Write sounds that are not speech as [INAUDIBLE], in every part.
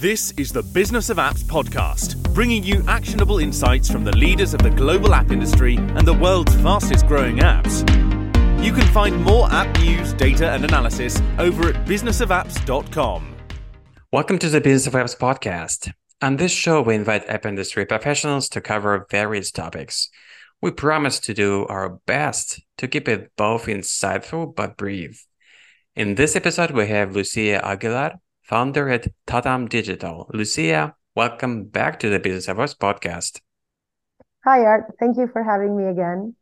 This is the Business of Apps podcast, bringing you actionable insights from the leaders of the global app industry and the world's fastest growing apps. You can find more app news, data, and analysis over at businessofapps.com. Welcome to the Business of Apps podcast. On this show, we invite app industry professionals to cover various topics. We promise to do our best to keep it both insightful but brief. In this episode, we have Lucia Aguilar, founder at Tatam Digital. Lucia, welcome back to the Business of Apps podcast. Hi, Art. Thank you for having me again.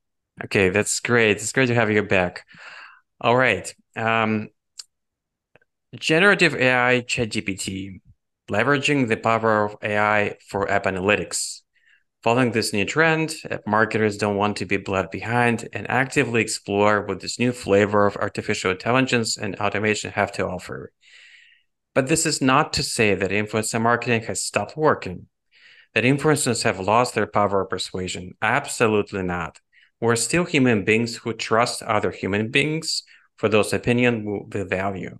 Okay, that's great. It's great to have you back. All right. Um, generative AI ChatGPT, leveraging the power of AI for app analytics. Following this new trend, marketers don't want to be left behind and actively explore what this new flavor of artificial intelligence and automation have to offer. But this is not to say that influencer marketing has stopped working, that influencers have lost their power of persuasion. Absolutely not. We're still human beings who trust other human beings for those opinions we value.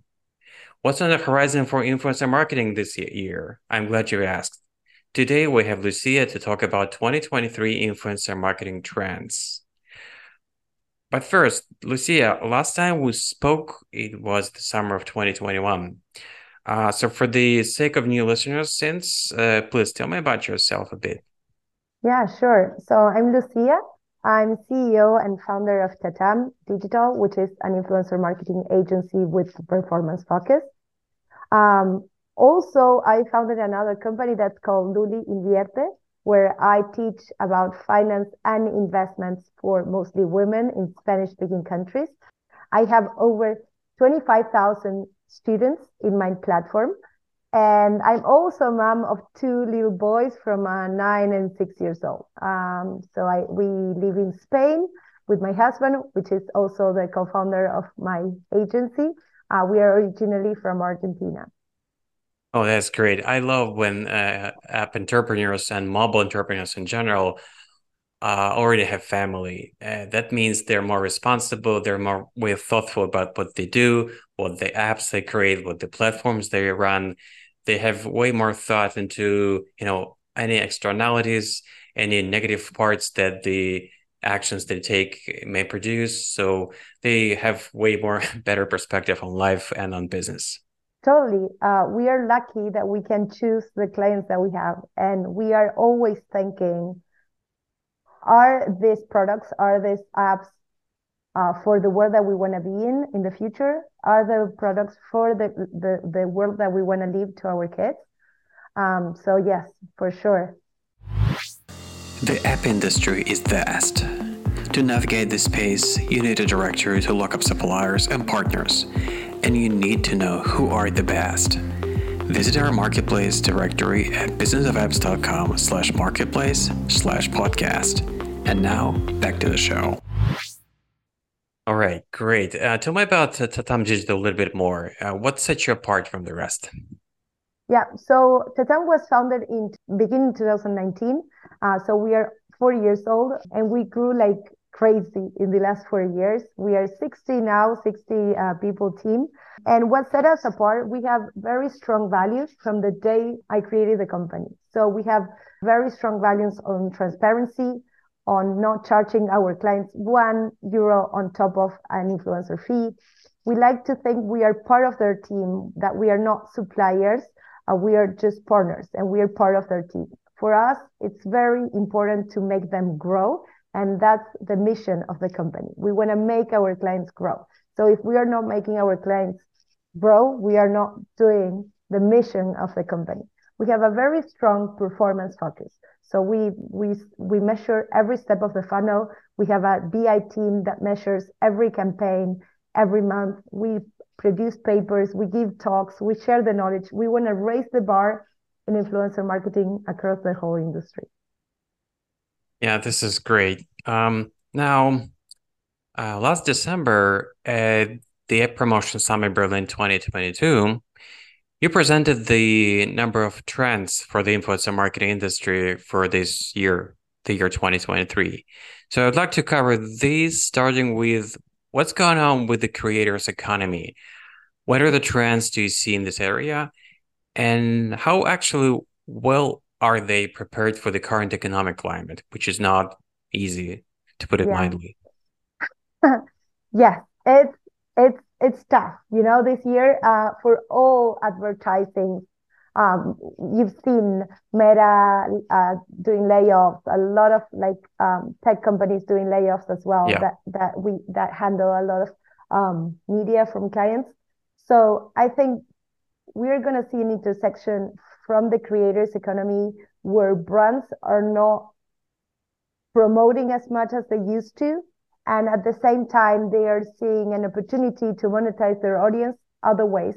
What's on the horizon for influencer marketing this year? I'm glad you asked. Today, we have Lucia to talk about 2023 influencer marketing trends. But first, Lucia, last time we spoke, it was the summer of 2021. Uh, so, for the sake of new listeners, since uh, please tell me about yourself a bit. Yeah, sure. So, I'm Lucia. I'm CEO and founder of Tatam Digital, which is an influencer marketing agency with performance focus. Um, also, I founded another company that's called Luli Invierte, where I teach about finance and investments for mostly women in Spanish speaking countries. I have over 25,000 students in my platform. And I'm also a mom of two little boys from uh, nine and six years old. Um, so I we live in Spain with my husband, which is also the co-founder of my agency. Uh, we are originally from Argentina. Oh, that's great. I love when uh, app entrepreneurs and mobile entrepreneurs in general uh, already have family. Uh, that means they're more responsible. They're more way thoughtful about what they do, what the apps they create, what the platforms they run. They have way more thought into you know any externalities, any negative parts that the actions they take may produce. So they have way more [LAUGHS] better perspective on life and on business. Totally. Uh, we are lucky that we can choose the clients that we have, and we are always thinking are these products, are these apps uh, for the world that we want to be in in the future? Are the products for the, the, the world that we want to leave to our kids? Um, so, yes, for sure. The app industry is vast. To navigate this space, you need a directory to look up suppliers and partners, and you need to know who are the best. Visit our marketplace directory at businessofapps.com slash marketplace slash podcast. And now, back to the show. All right, great. Uh, tell me about uh, Tatam Digital a little bit more. Uh, what sets you apart from the rest? Yeah, so Tatam was founded in beginning 2019. Uh, so we are four years old, and we grew like crazy in the last four years. We are 60 now, 60 uh, people team. And what set us apart, we have very strong values from the day I created the company. So we have very strong values on transparency, on not charging our clients one euro on top of an influencer fee. We like to think we are part of their team, that we are not suppliers, uh, we are just partners and we are part of their team. For us, it's very important to make them grow. And that's the mission of the company. We want to make our clients grow. So if we are not making our clients grow, we are not doing the mission of the company. We have a very strong performance focus. So we we we measure every step of the funnel. We have a BI team that measures every campaign every month. We produce papers, we give talks, we share the knowledge. We want to raise the bar in influencer marketing across the whole industry. Yeah, this is great. Um, now, uh, last December at the App Promotion Summit Berlin 2022, you presented the number of trends for the influencer marketing industry for this year, the year 2023. So I'd like to cover these, starting with what's going on with the creators economy. What are the trends do you see in this area? And how actually well are they prepared for the current economic climate, which is not easy to put it Yeah. mildly? [LAUGHS] Yes, it's it's it's tough. You know, this year, uh, for all advertising, um, you've seen Meta uh, doing layoffs, a lot of like um, tech companies doing layoffs as well Yeah. that that we that handle a lot of um, media from clients. So I think we're going to see an intersection from the creators economy where brands are not promoting as much as they used to. And at the same time, they are seeing an opportunity to monetize their audience other ways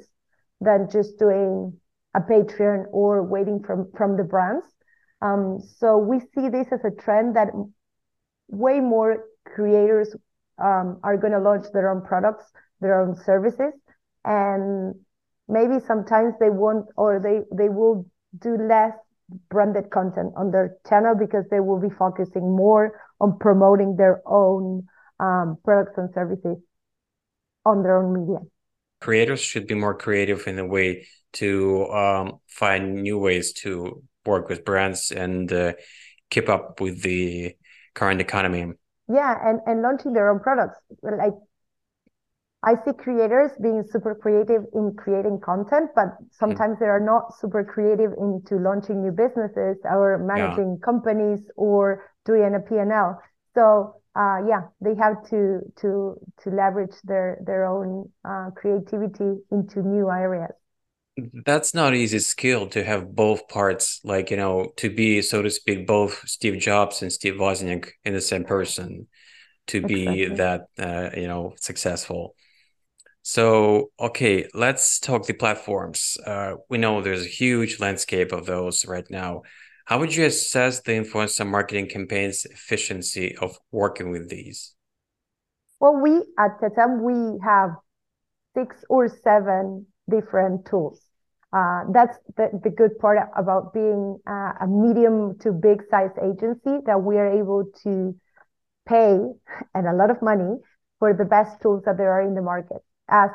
than just doing a Patreon or waiting from, from the brands. Um, so we see this as a trend that way more creators um, are going to launch their own products, their own services, and maybe sometimes they won't or they they will do less branded content on their channel because they will be focusing more on promoting their own um, products and services on their own media. Creators should be more creative in a way to um, find new ways to work with brands and uh, keep up with the current economy. Yeah, and and launching their own products. Like I see creators being super creative in creating content, but sometimes they are not super creative into launching new businesses or managing companies or doing a P&L. So uh, yeah, they have to to to leverage their their own uh, creativity into new areas. That's not easy skill to have both parts, like, you know, to be, so to speak, both Steve Jobs and Steve Wozniak in the same person to be Exactly. that, uh, you know, successful. So, okay, let's talk the platforms. Uh, we know there's a huge landscape of those right now. How would you assess the influencer marketing campaigns efficiency of working with these? Well, we at Tatam, we have six or seven different tools. Uh, that's the, the good part about being uh, a medium to big size agency that we are able to pay and a lot of money for the best tools that there are in the market. As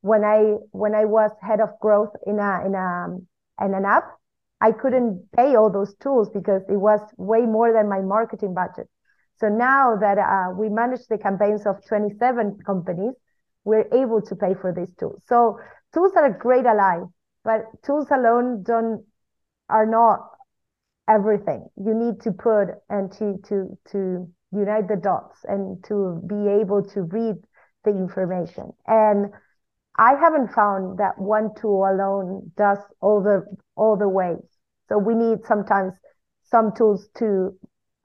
when I when I was head of growth in a in a in an app, I couldn't pay all those tools because it was way more than my marketing budget. So now that uh, we manage the campaigns of 27 companies, we're able to pay for these tools. So tools are a great ally, but tools alone don't are not everything. You need to put and to to to unite the dots and to be able to read the information. And I haven't found that one tool alone does all the all the ways. So we need sometimes some tools to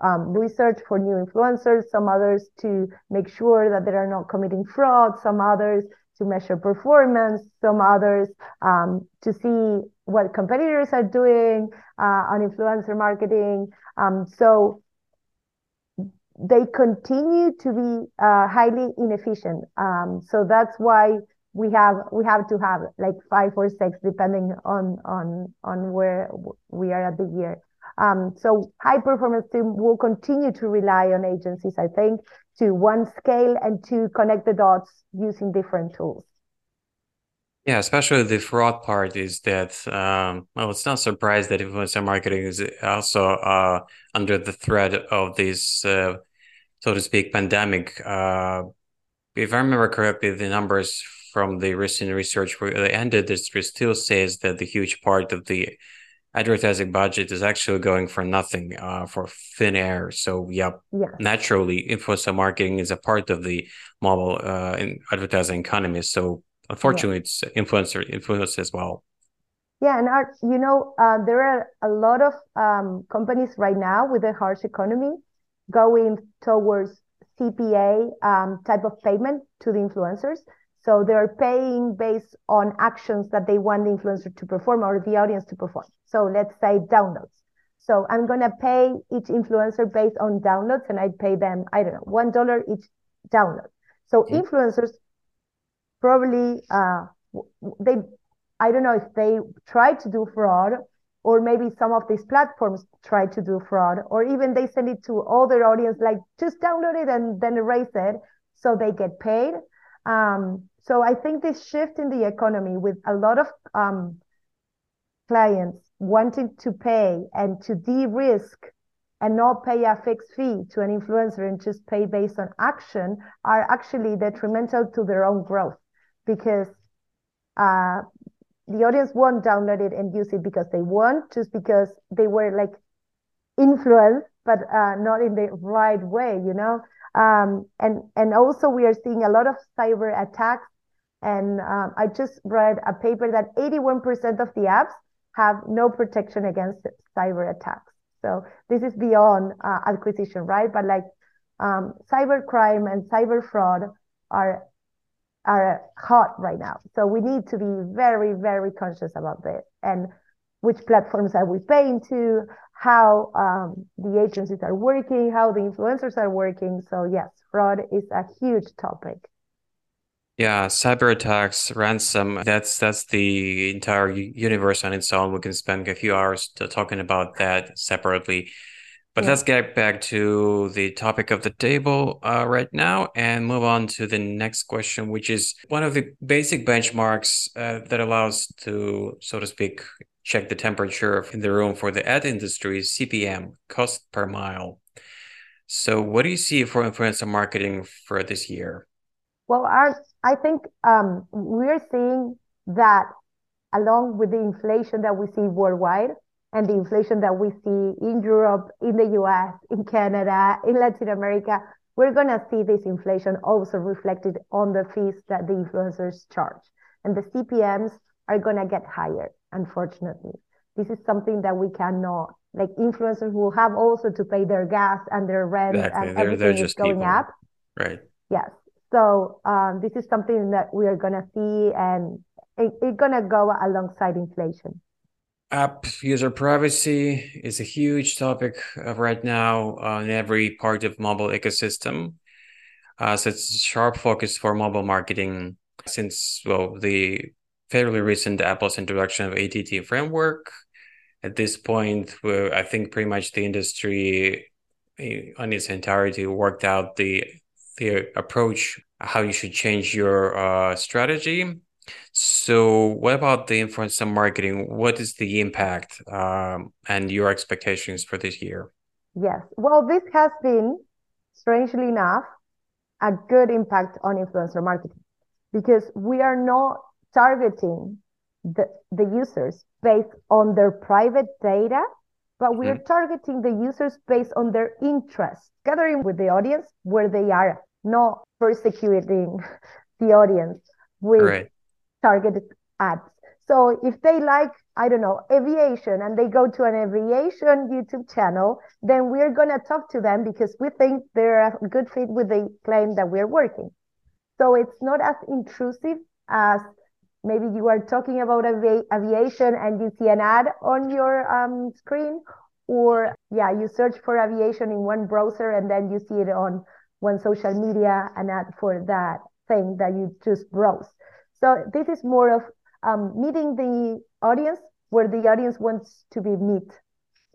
um, research for new influencers, some others to make sure that they are not committing fraud, some others to measure performance, some others um, to see what competitors are doing uh, on influencer marketing. Um, so they continue to be uh, highly inefficient. Um, so that's why we have we have to have like five or six depending on on on where we are at the year. Um, so high performance team will continue to rely on agencies, I think, to one scale and to connect the dots using different tools. Yeah, especially the fraud part is that, um, well, it's not surprised that influencer marketing is also uh, under the threat of this, uh, so to speak, pandemic. Uh, if I remember correctly, the numbers from the recent research where they ended, it still says that the huge part of the advertising budget is actually going for nothing, uh, for thin air. So, yeah, Yeah. naturally, influencer marketing is a part of the mobile uh, in advertising economy. So, unfortunately, it's influencer influence as well. Yeah, and Art, you know, uh, there are a lot of um, companies right now with a harsh economy going towards CPA um, type of payment to the influencers. So they're paying based on actions that they want the influencer to perform or the audience to perform. So let's say downloads. So I'm gonna pay each influencer based on downloads, and I pay them I don't know one dollar each download. So Mhm. influencers probably uh, they I don't know if they try to do fraud or maybe some of these platforms try to do fraud or even they send it to all their audience like just download it and then erase it so they get paid. Um, so I think this shift in the economy with a lot of um, clients wanting to pay and to de-risk and not pay a fixed fee to an influencer and just pay based on action are actually detrimental to their own growth because uh, the audience won't download it and use it because they want, just because they were like influenced, but uh, not in the right way, you know. Um, and and also we are seeing a lot of cyber attacks. And um, I just read a paper that 81% of the apps have no protection against cyber attacks. So this is beyond uh, acquisition, right? But like um, cyber crime and cyber fraud are are hot right now. So we need to be very, very conscious about this and which platforms are we paying to, how um, the agencies are working, how the influencers are working. So yes, fraud is a huge topic. Yeah, cyber attacks, ransom, that's that's the entire universe on its own. We can spend a few hours talking about that separately. But yeah. let's get back to the topic of the table uh, right now and move on to the next question, which is one of the basic benchmarks uh, that allows to, so to speak, check the temperature in the room for the ad industry is CPM, cost per mille. So, what do you see for influencer marketing for this year? Well, our, I think um, we're seeing that along with the inflation that we see worldwide, and the inflation that we see in Europe, in the US, in Canada, in Latin America, we're going to see this inflation also reflected on the fees that the influencers charge. And the CPMs are going to get higher, unfortunately. This is something that we cannot, like influencers will have also to pay their gas and their rent exactly. and they're, everything they're is going people. up. Right. Yes. So um, this is something that we are going to see and it's it going to go alongside inflation app user privacy is a huge topic right now on every part of mobile ecosystem. Uh, so it's a sharp focus for mobile marketing since well the fairly recent Apple's introduction of ATT framework. At this point, I think pretty much the industry eh, on its entirety worked out the the approach how you should change your uh, strategy so, what about the influencer marketing? What is the impact um, and your expectations for this year? Yes. Well, this has been, strangely enough, a good impact on influencer marketing because we are not targeting the, the users based on their private data, but we mm. are targeting the users based on their interests, gathering with the audience where they are, not persecuting [LAUGHS] the audience with right targeted ads. So if they like, I don't know, aviation and they go to an aviation YouTube channel, then we're going to talk to them because we think they're a good fit with the claim that we're working. So it's not as intrusive as maybe you are talking about avi- aviation and you see an ad on your um, screen or yeah you search for aviation in one browser and then you see it on one social media an ad for that thing that you just browse so this is more of um, meeting the audience where the audience wants to be met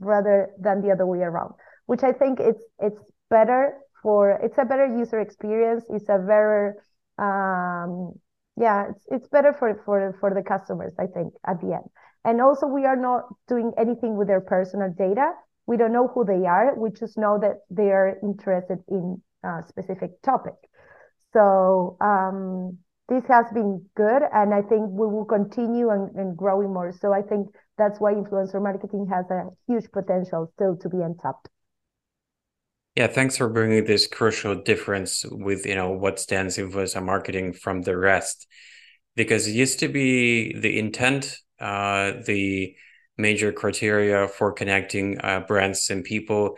rather than the other way around, which I think it's it's better for it's a better user experience. It's a better um, yeah, it's it's better for for for the customers. I think at the end, and also we are not doing anything with their personal data. We don't know who they are. We just know that they are interested in a specific topic. So um, this has been good and i think we will continue and, and growing more so i think that's why influencer marketing has a huge potential still to be untapped yeah thanks for bringing this crucial difference with you know what stands influencer marketing from the rest. Because it used to be the intent uh, the major criteria for connecting uh, brands and people.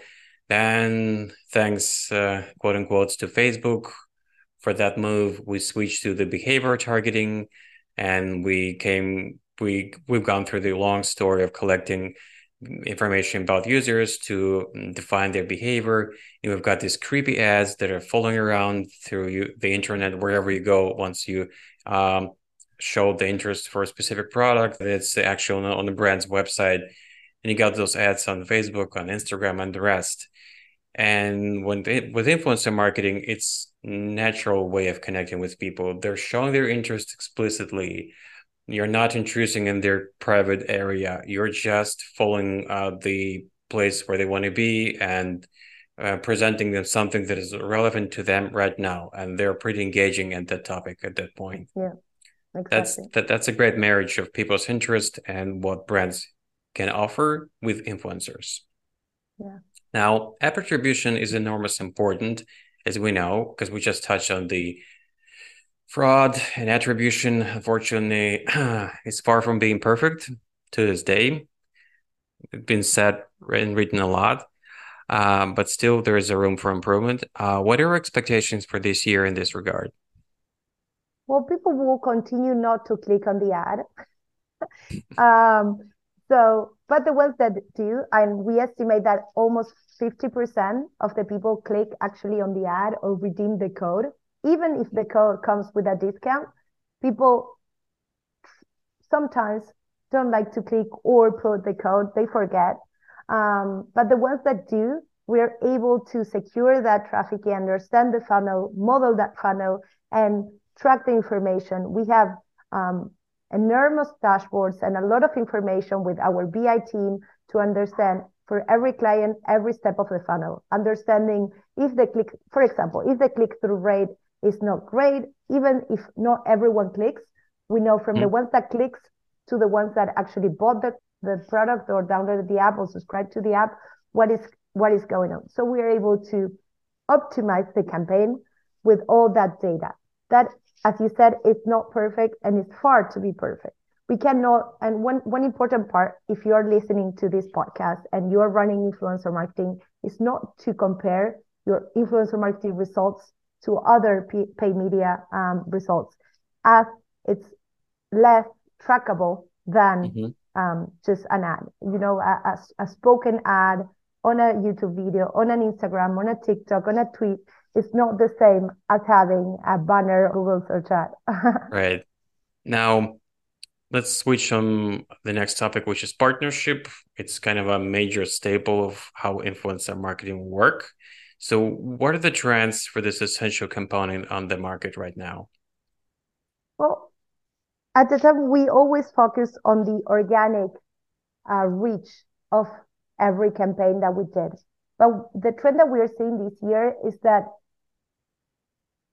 Then thanks uh, quote unquote to facebook for that move, we switched to the behavior targeting, and we came we we've gone through the long story of collecting information about users to define their behavior. And we've got these creepy ads that are following around through you, the internet wherever you go. Once you um, show the interest for a specific product, it's actually on the brand's website, and you got those ads on Facebook, on Instagram, and the rest. And when they, with influencer marketing, it's natural way of connecting with people. They're showing their interest explicitly. You're not intruding in their private area. You're just following uh, the place where they want to be and uh, presenting them something that is relevant to them right now, and they're pretty engaging at that topic at that point. Yeah, exactly. That's that. That's a great marriage of people's interest and what brands can offer with influencers. Yeah. Now, app attribution is enormous important, as we know, because we just touched on the fraud and attribution. Unfortunately, [CLEARS THROAT] is far from being perfect to this day. It's been said and written a lot, um, but still there is a room for improvement. Uh, what are your expectations for this year in this regard? Well, people will continue not to click on the ad. [LAUGHS] um, so, but the ones that do, and we estimate that almost 50% of the people click actually on the ad or redeem the code. Even if the code comes with a discount, people sometimes don't like to click or put the code, they forget. Um, but the ones that do, we're able to secure that traffic and understand the funnel, model that funnel, and track the information. We have um, enormous dashboards and a lot of information with our BI team to understand for every client every step of the funnel, understanding if the click, for example, if the click through rate is not great, even if not everyone clicks, we know from mm-hmm. the ones that clicks to the ones that actually bought the, the product or downloaded the app or subscribed to the app, what is what is going on. So we are able to optimize the campaign with all that data. That, as you said, it's not perfect and it's far to be perfect. We cannot, and one, one important part, if you are listening to this podcast and you are running influencer marketing, is not to compare your influencer marketing results to other paid media um, results, as it's less trackable than mm-hmm. um, just an ad. You know, a, a, a, spoken ad on a YouTube video, on an Instagram, on a TikTok, on a tweet is not the same as having a banner Google search ad. [LAUGHS] right. Now, let's switch on the next topic, which is partnership. It's kind of a major staple of how influencer marketing work. So, what are the trends for this essential component on the market right now? Well, at the time, we always focus on the organic uh, reach of every campaign that we did. But the trend that we are seeing this year is that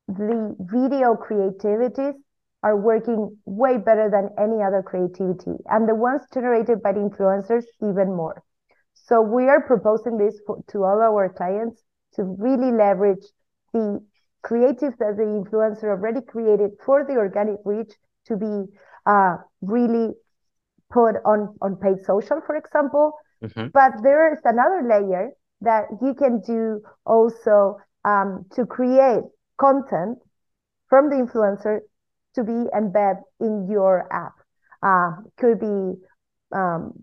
the video creativities are working way better than any other creativity, and the ones generated by the influencers even more. So we are proposing this for, to all our clients to really leverage the creatives that the influencer already created for the organic reach to be uh, really put on on paid social, for example. Mm-hmm. But there is another layer that you can do also um, to create content from the influencer to be embedded in your app. Uh, could be um,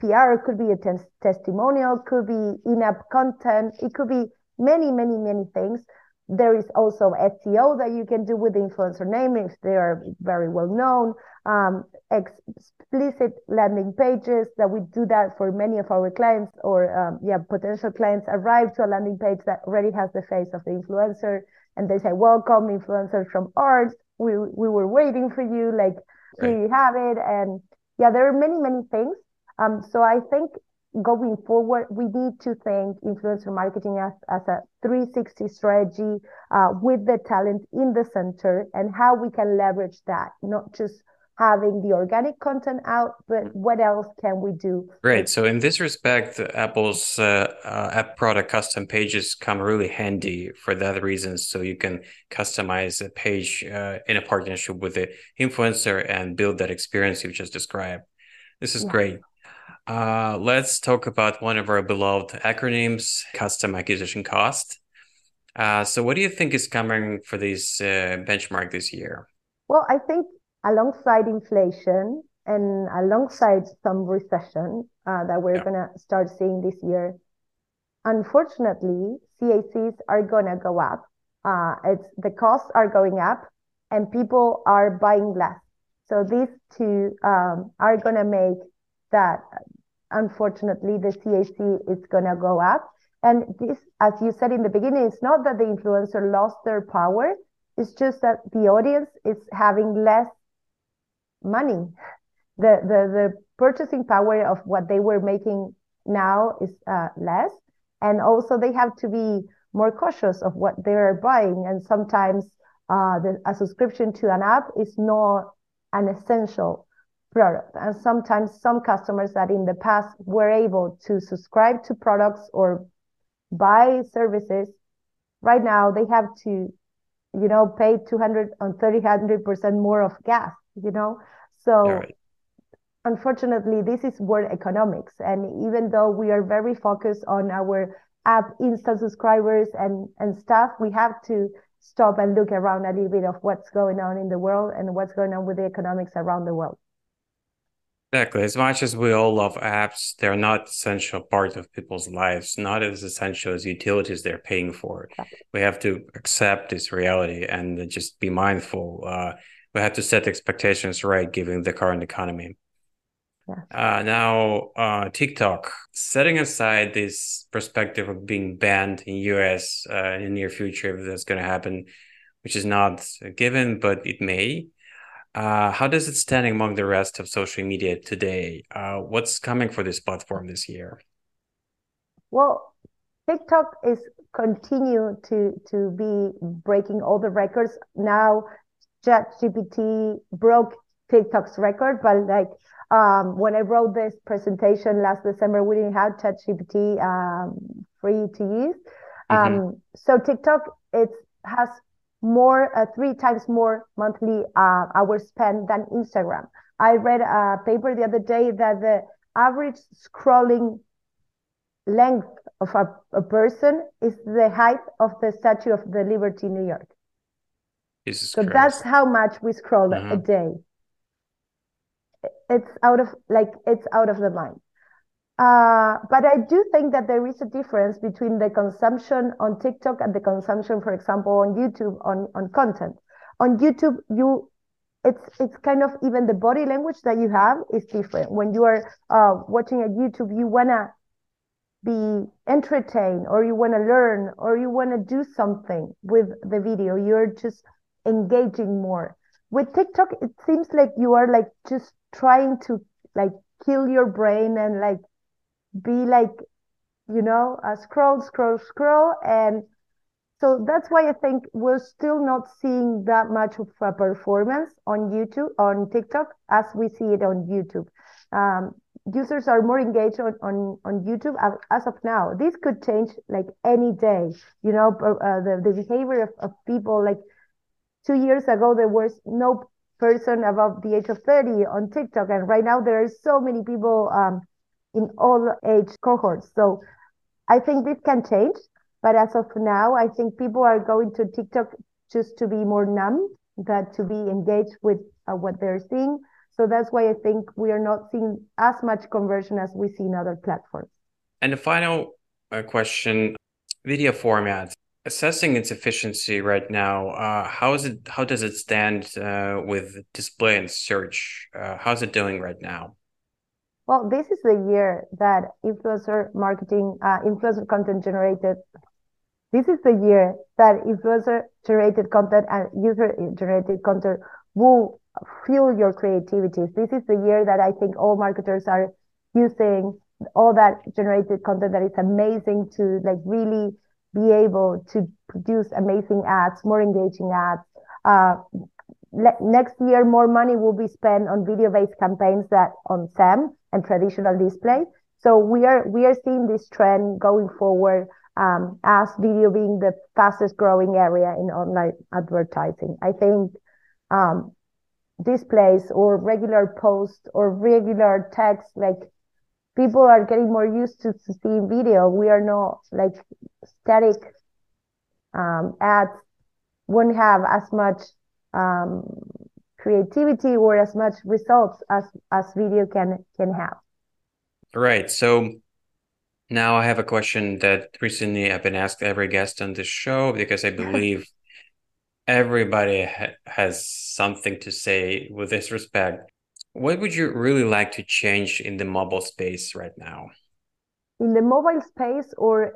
PR, could be a t- testimonial, could be in-app content. It could be many, many, many things. There is also SEO that you can do with the influencer name if they are very well known. Um, explicit landing pages that we do that for many of our clients or um, yeah potential clients arrive to a landing page that already has the face of the influencer and they say welcome influencers from ours we we were waiting for you like right. here you have it and yeah there are many many things um so i think going forward we need to think influencer marketing as, as a 360 strategy uh, with the talent in the center and how we can leverage that not just having the organic content out, but what else can we do? Great. So in this respect, Apple's uh, uh, app product custom pages come really handy for that reason. So you can customize a page uh, in a partnership with the influencer and build that experience you just described. This is yeah. great. Uh, let's talk about one of our beloved acronyms, custom acquisition cost. Uh, so what do you think is coming for this uh, benchmark this year? Well, I think alongside inflation and alongside some recession uh, that we're yeah. going to start seeing this year, unfortunately, CACs are going to go up. Uh, it's the costs are going up, and people are buying less. So these two um, are going to make that. Unfortunately, the CAC is going to go up. And this, as you said in the beginning, it's not that the influencer lost their power. It's just that the audience is having less money. The, the, the purchasing power of what they were making now is uh, less. And also they have to be more cautious of what they're buying. And sometimes uh, the, a subscription to an app is not an essential product. And sometimes some customers that in the past were able to subscribe to products or buy services, right now they have to, you know, pay 200 and 300% more of gas, you know? So right. unfortunately, this is world economics. And even though we are very focused on our app instant subscribers and, and stuff, we have to stop and look around a little bit of what's going on in the world and what's going on with the economics around the world. Exactly. As much as we all love apps, they're not essential part of people's lives, not as essential as utilities they're paying for. Exactly. We have to accept this reality and just be mindful. Uh, we have to set expectations right given the current economy. Uh, now, uh, TikTok, setting aside this perspective of being banned in US uh, in the near future, if that's going to happen, which is not a given, but it may. Uh, how does it stand among the rest of social media today? Uh, what's coming for this platform this year? Well, TikTok is continue to to be breaking all the records. Now, ChatGPT broke TikTok's record, but like um, when I wrote this presentation last December, we didn't have ChatGPT um, free to use. Mm-hmm. Um, so TikTok it has more uh, three times more monthly uh, hours spent than Instagram. I read a paper the other day that the average scrolling length of a, a person is the height of the Statue of the Liberty in New York. Jesus so Christ. that's how much we scroll mm-hmm. a day. It's out of like it's out of the mind. Uh, but I do think that there is a difference between the consumption on TikTok and the consumption, for example, on YouTube on, on content. On YouTube, you it's it's kind of even the body language that you have is different. When you are uh, watching a YouTube, you wanna be entertained or you wanna learn or you wanna do something with the video. You're just engaging more. With TikTok, it seems like you are like just trying to like kill your brain and like be like, you know, a scroll, scroll, scroll. And so that's why I think we're still not seeing that much of a performance on YouTube, on TikTok, as we see it on YouTube. Um, users are more engaged on, on, on YouTube as, of now. This could change like any day, you know, uh, the, the behavior of, of people. Like two years ago, there was no person above the age of 30 on TikTok. And right now, there are so many people um, in all age cohorts. So I think this can change. But as of now, I think people are going to TikTok just to be more numb than to be engaged with uh, what they're seeing. So that's why I think we are not seeing as much conversion as we see in other platforms. And the final uh, question video format assessing its efficiency right now uh, how is it how does it stand uh, with display and search uh, how's it doing right now well, this is the year that influencer marketing, uh, influencer content generated. This is the year that influencer generated content and user generated content will fuel your creativity. This is the year that I think all marketers are using all that generated content that is amazing to like really be able to produce amazing ads, more engaging ads, uh, next year more money will be spent on video based campaigns that on SEM and traditional display. So we are we are seeing this trend going forward um, as video being the fastest growing area in online advertising. I think um, displays or regular posts or regular text like people are getting more used to, to seeing video. We are not like static um, ads won't have as much um, creativity or as much results as as video can can have. Right. So now I have a question that recently I've been asked every guest on this show because I believe everybody ha- has something to say with this respect. What would you really like to change in the mobile space right now? In the mobile space or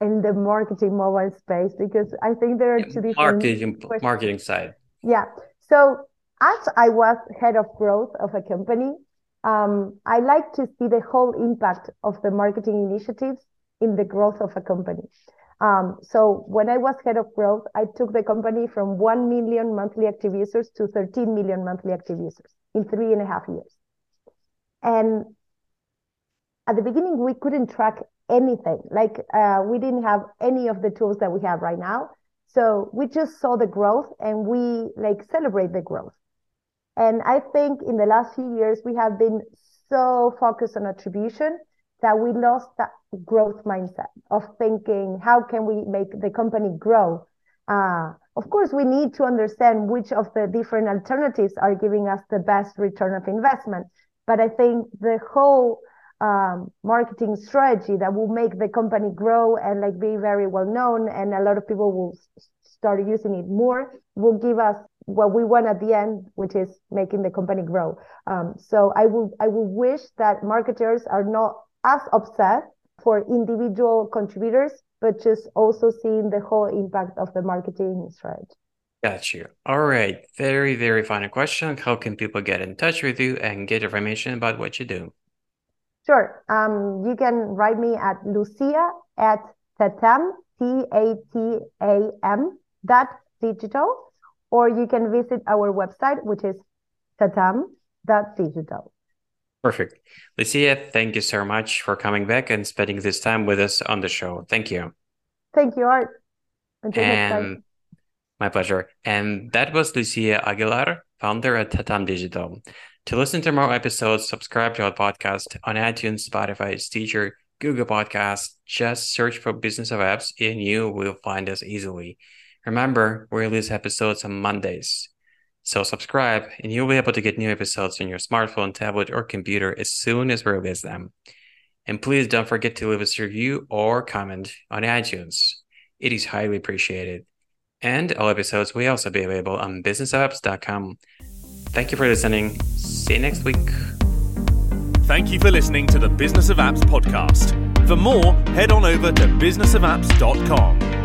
in the marketing mobile space because I think there are two different marketing marketing side. Yeah. So as I was head of growth of a company, um, I like to see the whole impact of the marketing initiatives in the growth of a company. Um, so when I was head of growth, I took the company from 1 million monthly active users to 13 million monthly active users in three and a half years. And at the beginning, we couldn't track anything. Like uh, we didn't have any of the tools that we have right now. So we just saw the growth and we like celebrate the growth. And I think in the last few years, we have been so focused on attribution that we lost that growth mindset of thinking, how can we make the company grow? Uh, of course, we need to understand which of the different alternatives are giving us the best return of investment. But I think the whole um, marketing strategy that will make the company grow and like be very well known and a lot of people will start using it more will give us what we want at the end, which is making the company grow. Um, so I will I will wish that marketers are not as upset for individual contributors, but just also seeing the whole impact of the marketing strategy. Got you. All right. Very, very final question. How can people get in touch with you and get information about what you do? Sure. Um, you can write me at lucia at tatam, T-A-T-A-M dot digital or you can visit our website, which is tatam.digital. Perfect. Lucia, thank you so much for coming back and spending this time with us on the show. Thank you. Thank you, Art. Until and my pleasure. And that was Lucia Aguilar, founder at Tatam Digital. To listen to more episodes, subscribe to our podcast on iTunes, Spotify, Stitcher, Google Podcasts. Just search for Business of Apps and you will find us easily. Remember, we release episodes on Mondays. So subscribe and you'll be able to get new episodes on your smartphone, tablet, or computer as soon as we release them. And please don't forget to leave us a review or comment on iTunes. It is highly appreciated. And all episodes will also be available on businessapps.com. Thank you for listening. See you next week. Thank you for listening to the Business of Apps podcast. For more, head on over to businessofapps.com.